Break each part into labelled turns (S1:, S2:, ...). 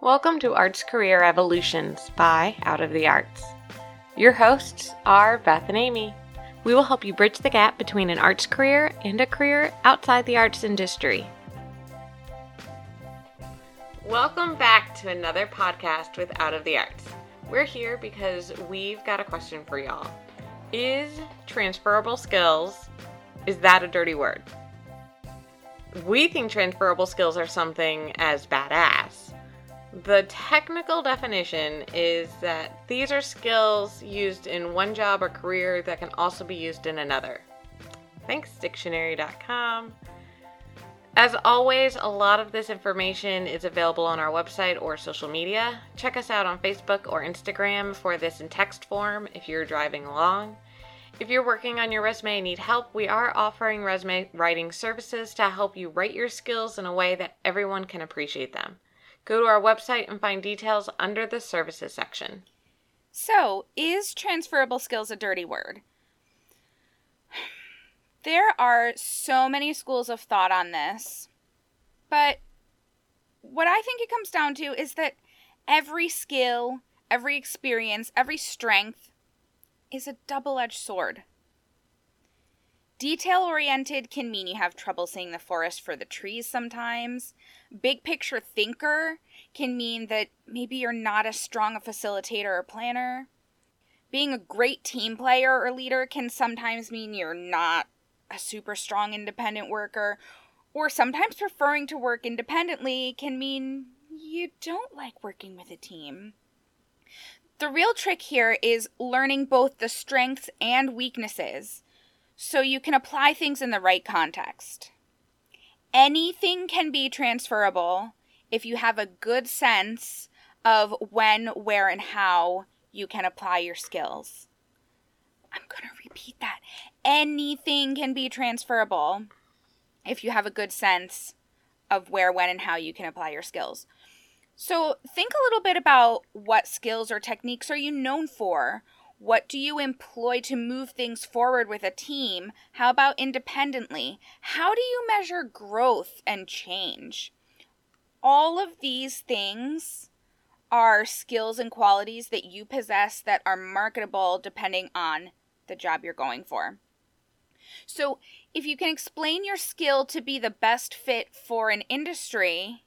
S1: Welcome to Arts Career Evolutions by Out of the Arts. Your hosts are Beth and Amy. We will help you bridge the gap between an arts career and a career outside the arts industry. Welcome back to another podcast with Out of the Arts. We're here because we've got a question for y'all. Is transferable skills is that a dirty word? We think transferable skills are something as badass. The technical definition is that these are skills used in one job or career that can also be used in another. Thanks, dictionary.com. As always, a lot of this information is available on our website or social media. Check us out on Facebook or Instagram for this in text form if you're driving along. If you're working on your resume and need help, we are offering resume writing services to help you write your skills in a way that everyone can appreciate them. Go to our website and find details under the services section.
S2: So, is transferable skills a dirty word? There are so many schools of thought on this, but what I think it comes down to is that every skill, every experience, every strength is a double edged sword. Detail oriented can mean you have trouble seeing the forest for the trees sometimes. Big picture thinker can mean that maybe you're not as strong a facilitator or planner. Being a great team player or leader can sometimes mean you're not a super strong independent worker. Or sometimes preferring to work independently can mean you don't like working with a team. The real trick here is learning both the strengths and weaknesses so you can apply things in the right context. Anything can be transferable if you have a good sense of when, where, and how you can apply your skills. I'm going to repeat that. Anything can be transferable if you have a good sense of where, when, and how you can apply your skills. So, think a little bit about what skills or techniques are you known for? What do you employ to move things forward with a team? How about independently? How do you measure growth and change? All of these things are skills and qualities that you possess that are marketable depending on the job you're going for. So, if you can explain your skill to be the best fit for an industry,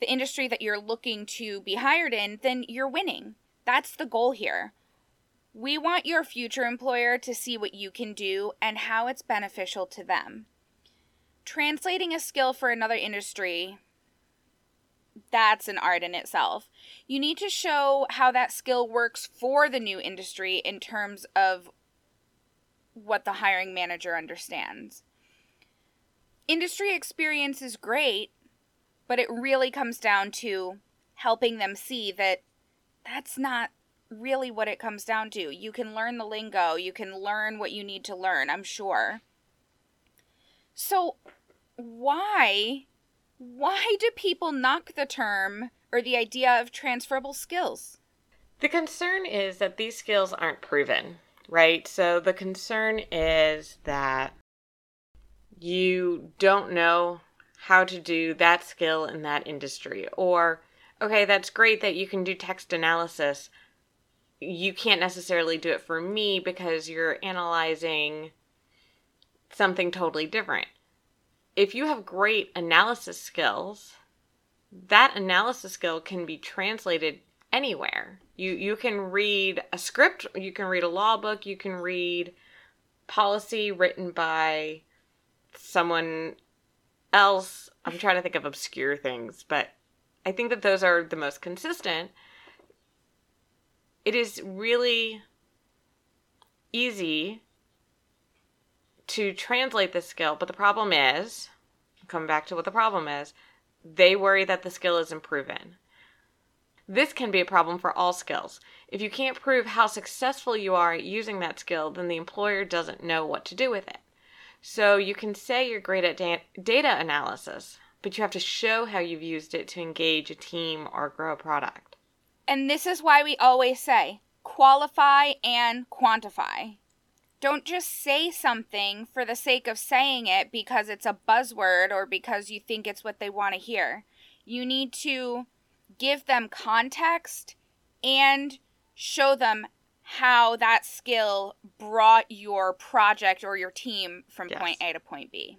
S2: the industry that you're looking to be hired in, then you're winning. That's the goal here. We want your future employer to see what you can do and how it's beneficial to them. Translating a skill for another industry, that's an art in itself. You need to show how that skill works for the new industry in terms of what the hiring manager understands. Industry experience is great, but it really comes down to helping them see that that's not really what it comes down to. You can learn the lingo, you can learn what you need to learn, I'm sure. So, why why do people knock the term or the idea of transferable skills?
S1: The concern is that these skills aren't proven, right? So the concern is that you don't know how to do that skill in that industry. Or, okay, that's great that you can do text analysis. You can't necessarily do it for me because you're analyzing something totally different. If you have great analysis skills, that analysis skill can be translated anywhere. You you can read a script, you can read a law book, you can read policy written by someone else, I'm trying to think of obscure things, but I think that those are the most consistent. It is really easy to translate the skill, but the problem is, come back to what the problem is, they worry that the skill isn't proven. This can be a problem for all skills. If you can't prove how successful you are at using that skill, then the employer doesn't know what to do with it. So you can say you're great at da- data analysis, but you have to show how you've used it to engage a team or grow a product.
S2: And this is why we always say qualify and quantify. Don't just say something for the sake of saying it because it's a buzzword or because you think it's what they want to hear. You need to give them context and show them how that skill brought your project or your team from
S1: Yes.
S2: point A to point B.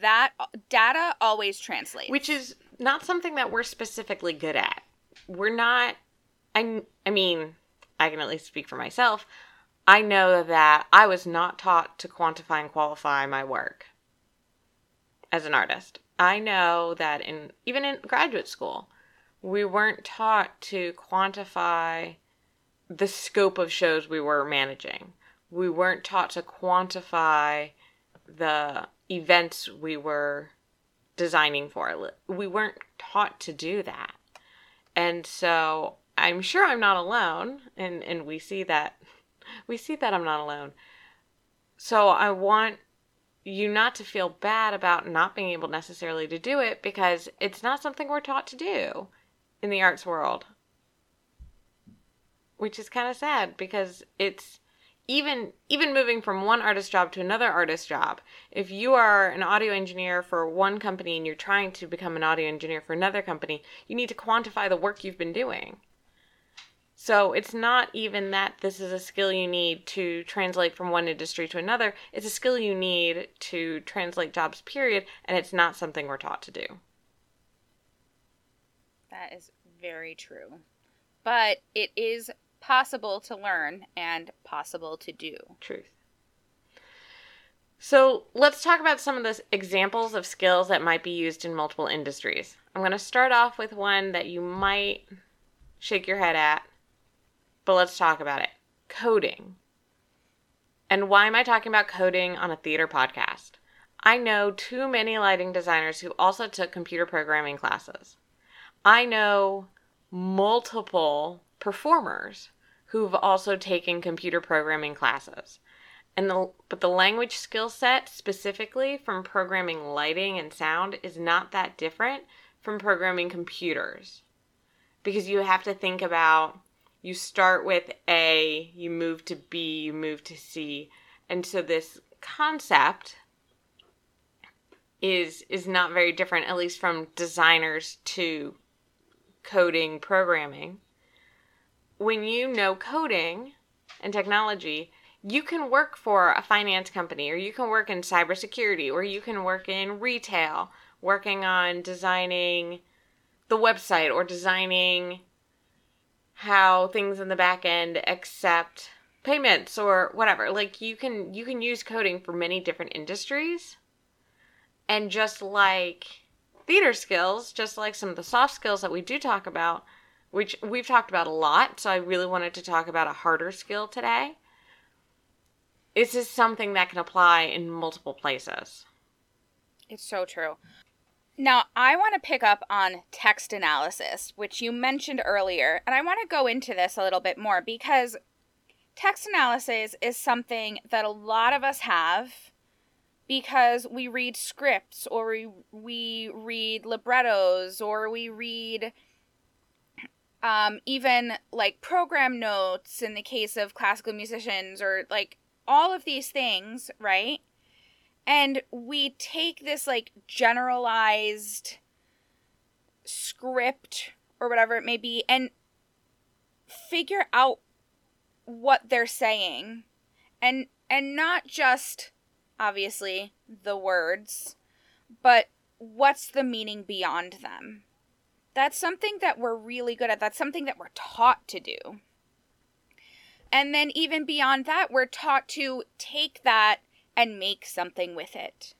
S2: That data always translates.
S1: which is not something that we're specifically good at. We're not I I mean, I can at least speak for myself. I know that I was not taught to quantify and qualify my work as an artist. I know that in even in graduate school, we weren't taught to quantify the scope of shows we were managing. We weren't taught to quantify the events we were designing for. We weren't taught to do that. And so I'm sure I'm not alone and and we see that we see that I'm not alone. So I want you not to feel bad about not being able necessarily to do it because it's not something we're taught to do in the arts world. Which is kind of sad because it's even even moving from one artist job to another artist job. If you are an audio engineer for one company and you're trying to become an audio engineer for another company, you need to quantify the work you've been doing. So it's not even that this is a skill you need to translate from one industry to another. It's a skill you need to translate jobs, period, and it's not something we're taught to do.
S2: that is very true. But it is possible to learn and possible to do.
S1: Truth. So let's talk about some of the examples of skills that might be used in multiple industries. I'm going to start off with one that you might shake your head at, but let's talk about it coding. And why am I talking about coding on a theater podcast? I know too many lighting designers who also took computer programming classes. I know multiple performers who've also taken computer programming classes. And the but the language skill set specifically from programming lighting and sound is not that different from programming computers. Because you have to think about you start with A, you move to B, you move to C. And so this concept is is not very different at least from designers to coding programming when you know coding and technology, you can work for a finance company or you can work in cybersecurity or you can work in retail, working on designing the website or designing how things in the back end accept payments or whatever. Like you can you can use coding for many different industries. And just like theater skills, just like some of the soft skills that we do talk about, which we've talked about a lot, so I really wanted to talk about a harder skill today. This is something that can apply in multiple places.
S2: It's so true. Now, I want to pick up on text analysis, which you mentioned earlier, and I want to go into this a little bit more because text analysis is something that a lot of us have because we read scripts or we, we read librettos or we read um, even like program notes in the case of classical musicians or like all of these things, right? And we take this like generalized script or whatever it may be and figure out what they're saying and and not just obviously the words but what's the meaning beyond them that's something that we're really good at. That's something that we're taught to do. And then even beyond that we're taught to take that and make something with it.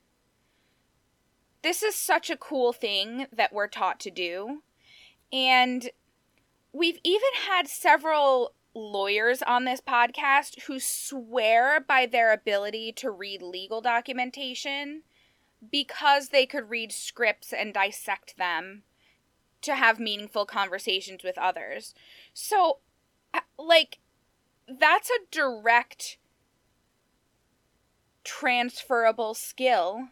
S2: This is such a cool thing that we're taught to do. And we've even had several lawyers on this podcast who swear by their ability to read legal documentation because they could read scripts and dissect them to have meaningful conversations with others. So, uh, like, that's a direct transferable skill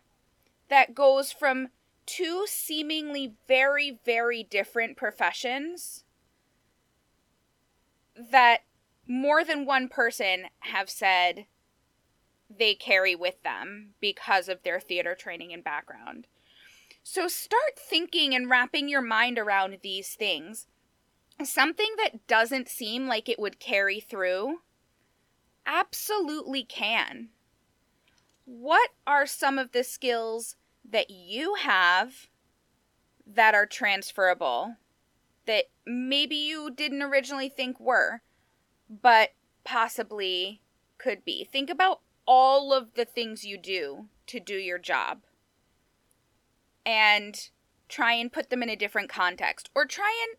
S2: that goes from two seemingly very, very different professions that more than one person have said they carry with them because of their theater training and background. So start thinking and wrapping your mind around these things. Something that doesn't seem like it would carry through absolutely can. What are some of the skills that you have that are transferable that maybe you didn't originally think were, but possibly could be? Think about all of the things you do to do your job and try and put them in a different context. Or try and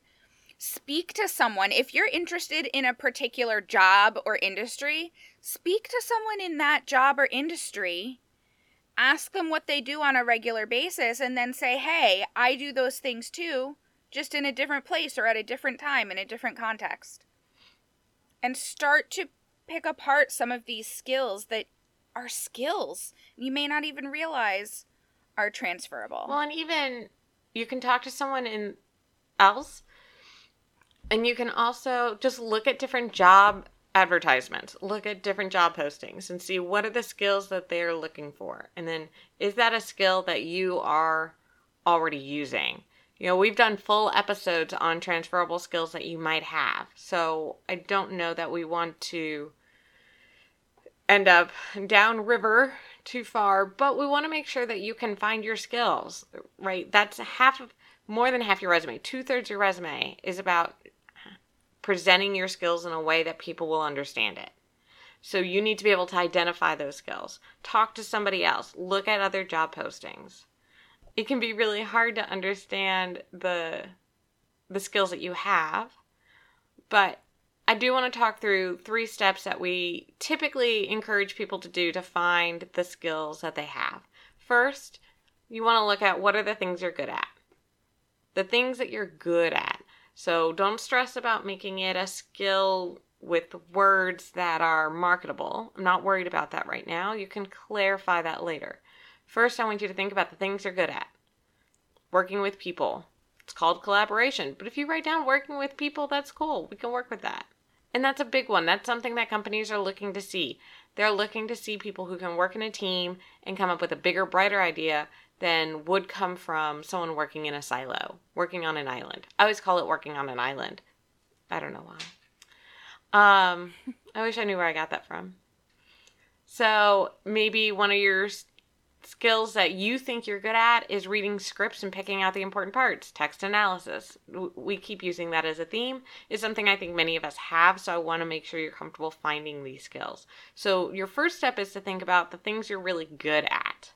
S2: speak to someone. If you're interested in a particular job or industry speak to someone in that job or industry. Ask them what they do on a regular basis and then say hey i do those things too just in a different place or at a different time in a different context. And start to pick apart some of these skills that are skills. You may not even realize are transferable.
S1: Well, and even you can talk to someone in else and you can also just look at different job advertisements, look at different job postings and see what are the skills that they're looking for. And then is that a skill that you are already using? You know, we've done full episodes on transferable skills that you might have. So I don't know that we want to end up downriver too far, but we want to make sure that you can find your skills, right? That's half of more than half your resume. Two thirds your resume is about presenting your skills in a way that people will understand it. So you need to be able to identify those skills. Talk to somebody else. Look at other job postings. It can be really hard to understand the the skills that you have, but I do want to talk through three steps that we typically encourage people to do to find the skills that they have. First, you want to look at what are the things you're good at. The things that you're good at. So don't stress about making it a skill with words that are marketable. I'm not worried about that right now. You can clarify that later. First, I want you to think about the things you're good at. Working with people. It's called collaboration. But if you write down working with people, that's cool. We can work with that. And that's a big one. That's something that companies are looking to see. They're looking to see people who can work in a team and come up with a bigger, brighter idea than would come from someone working in a silo, working on an island. I always call it working on an island. I don't know why. Um, I wish I knew where I got that from. So maybe one of your skills that you think you're good at is reading scripts and picking out the important parts. Text analysis. We keep using that as a theme. Is something I think many of us have, so I want to make sure you're comfortable finding these skills. So your first step is to think about the things you're really good at.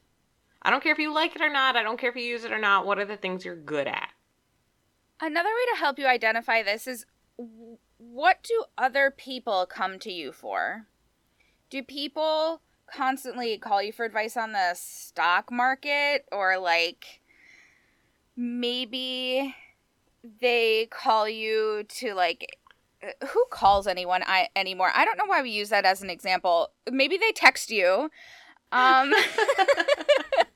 S1: I don't care if you like it or not, I don't care if you use it or not. What are the things you're good at?
S2: Another way to help you identify this is what do other people come to you for? Do people constantly call you for advice on the stock market or like maybe they call you to like who calls anyone I, anymore? I don't know why we use that as an example. Maybe they text you. Um,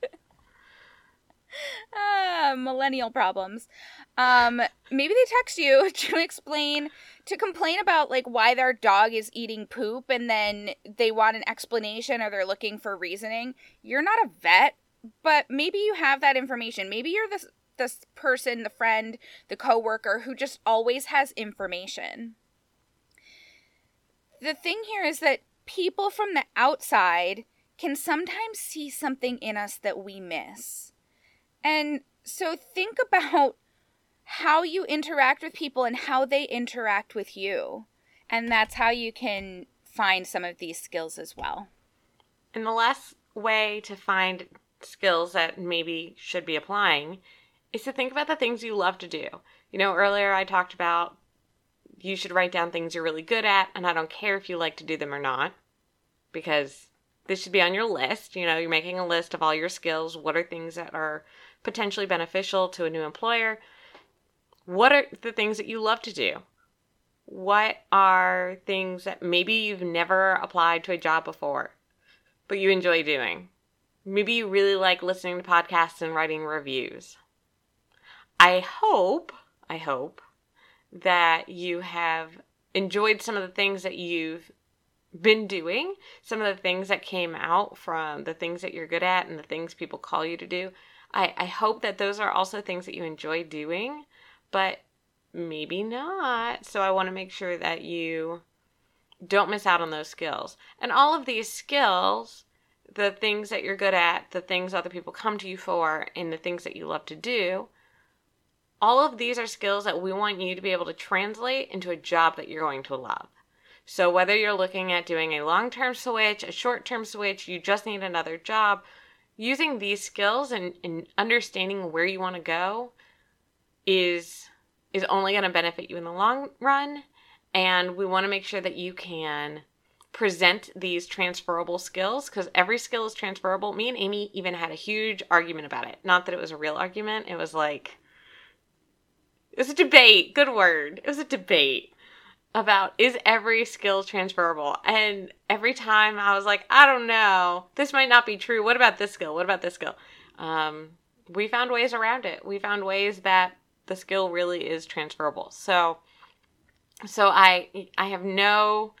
S2: uh, millennial problems. Um, maybe they text you to explain to complain about like why their dog is eating poop and then they want an explanation or they're looking for reasoning. You're not a vet, but maybe you have that information. Maybe you're this this person, the friend, the coworker who just always has information. The thing here is that people from the outside can sometimes see something in us that we miss. And so think about how you interact with people and how they interact with you. And that's how you can find some of these skills as well.
S1: And the last way to find skills that maybe should be applying is to think about the things you love to do. You know, earlier I talked about you should write down things you're really good at, and I don't care if you like to do them or not, because this should be on your list. You know, you're making a list of all your skills. What are things that are potentially beneficial to a new employer? What are the things that you love to do? What are things that maybe you've never applied to a job before, but you enjoy doing? Maybe you really like listening to podcasts and writing reviews. I hope, I hope that you have enjoyed some of the things that you've been doing, some of the things that came out from the things that you're good at and the things people call you to do. I, I hope that those are also things that you enjoy doing, but maybe not. So I want to make sure that you don't miss out on those skills. And all of these skills, the things that you're good at, the things other people come to you for, and the things that you love to do, all of these are skills that we want you to be able to translate into a job that you're going to love. So, whether you're looking at doing a long term switch, a short term switch, you just need another job, using these skills and, and understanding where you want to go is is only going to benefit you in the long run and we want to make sure that you can present these transferable skills because every skill is transferable. Me and Amy even had a huge argument about it. Not that it was a real argument, it was like, it was a debate. Good word. It was a debate about is every skill transferable? And every time I was like, I don't know. This might not be true. What about this skill? What about this skill? Um, we found ways around it. We found ways that the skill really is transferable. So, so I I have no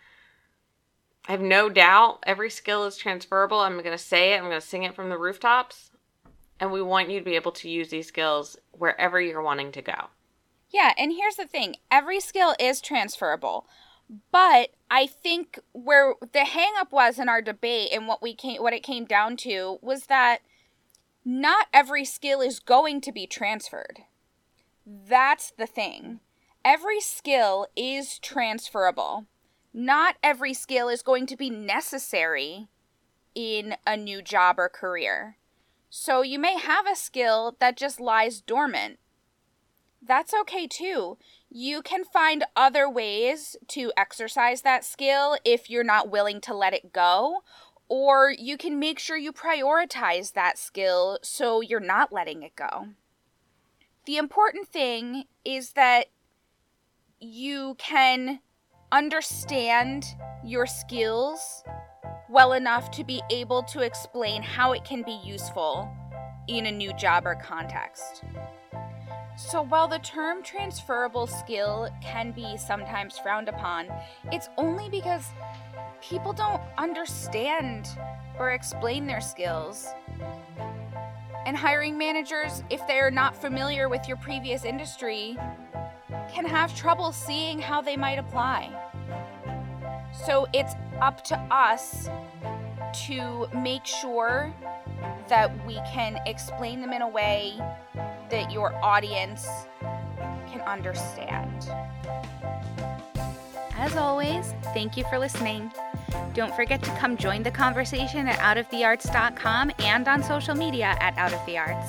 S1: I have no doubt every skill is transferable. I'm going to say it. I'm going to sing it from the rooftops. And we want you to be able to use these skills wherever you're wanting to go.
S2: Yeah, and here's the thing. Every skill is transferable. But I think where the hangup was in our debate and what we came what it came down to was that not every skill is going to be transferred. That's the thing every skill is transferable. Not every skill is going to be necessary in a new job or career. So you may have a skill that just lies dormant. That's okay too. You can find other ways to exercise that skill if you're not willing to let it go, or you can make sure you prioritize that skill so you're not letting it go. The important thing is that you can understand your skills well enough to be able to explain how it can be useful in a new job or context. So, while the term transferable skill can be sometimes frowned upon, it's only because people don't understand or explain their skills. And hiring managers, if they're not familiar with your previous industry, can have trouble seeing how they might apply. So it's up to us to make sure that we can explain them in a way that your audience can understand. As always, thank you for listening. Don't forget to come join the conversation at outofthearts.com and on social media at outofthearts.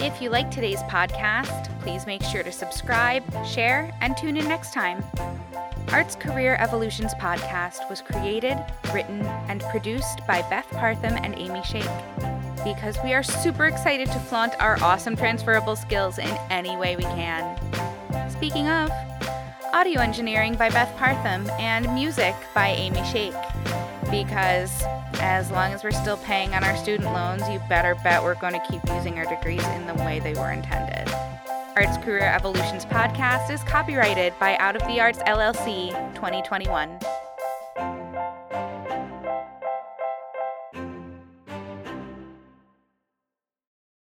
S2: If you like today's podcast, please make sure to subscribe, share, and tune in next time. Arts Career Evolutions podcast was created, written, and produced by Beth Partham and Amy Shake because we are super excited to flaunt our awesome transferable skills in any way we can. Speaking of, audio engineering by Beth Partham and music by Amy Shake because as long as we're still paying on our student loans, you better bet we're going to keep using our degrees in the way they were intended. Arts Career Evolutions podcast is copyrighted by Out of the Arts LLC 2021.